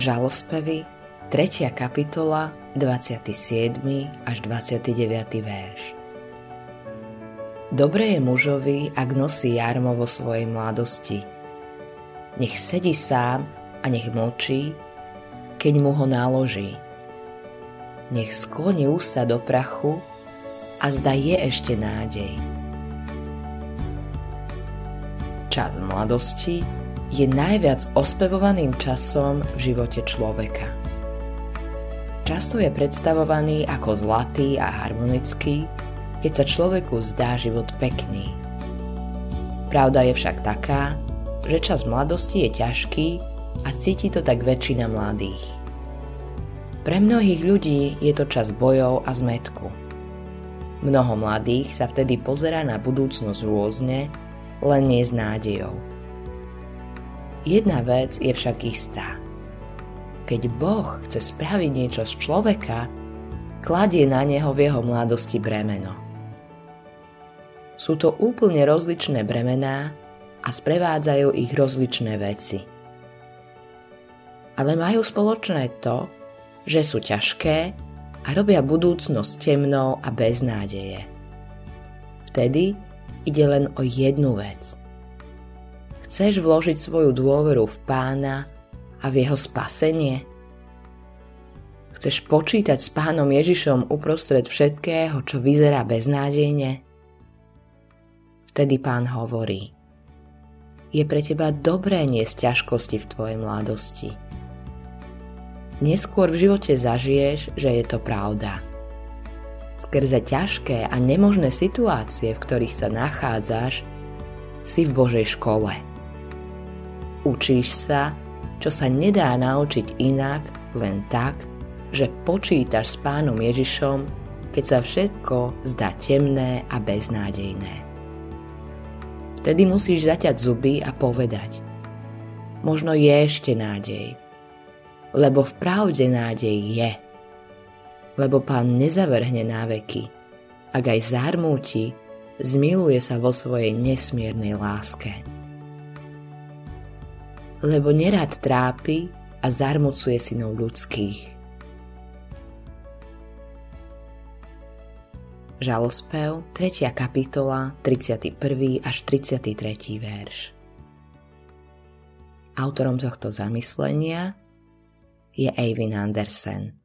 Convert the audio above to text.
Žalospevy, 3. kapitola, 27. až 29. verš. Dobre je mužovi, ak nosí jarmo vo svojej mladosti. Nech sedí sám a nech mlčí, keď mu ho naloží. Nech skloní ústa do prachu a zda je ešte nádej. Čas mladosti je najviac ospevovaným časom v živote človeka. Často je predstavovaný ako zlatý a harmonický, keď sa človeku zdá život pekný. Pravda je však taká, že čas mladosti je ťažký a cíti to tak väčšina mladých. Pre mnohých ľudí je to čas bojov a zmetku. Mnoho mladých sa vtedy pozerá na budúcnosť rôzne, len nie s nádejou. Jedna vec je však istá. Keď Boh chce spraviť niečo z človeka, kladie na neho v jeho mladosti bremeno. Sú to úplne rozličné bremená a sprevádzajú ich rozličné veci. Ale majú spoločné to, že sú ťažké a robia budúcnosť temnou a bez nádeje. Vtedy ide len o jednu vec – Chceš vložiť svoju dôveru v pána a v jeho spasenie? Chceš počítať s pánom Ježišom uprostred všetkého, čo vyzerá beznádejne? Vtedy pán hovorí. Je pre teba dobré niesť ťažkosti v tvojej mladosti. Neskôr v živote zažiješ, že je to pravda. Skrze ťažké a nemožné situácie, v ktorých sa nachádzaš, si v Božej škole. Učíš sa, čo sa nedá naučiť inak, len tak, že počítaš s pánom Ježišom, keď sa všetko zdá temné a beznádejné. Vtedy musíš zaťať zuby a povedať Možno je ešte nádej, lebo v pravde nádej je. Lebo pán nezavrhne náveky, ak aj zármúti, zmiluje sa vo svojej nesmiernej láske lebo nerad trápi a zarmucuje synov ľudských. Žalospev, 3. kapitola, 31. až 33. verš. Autorom tohto zamyslenia je Eivin Andersen.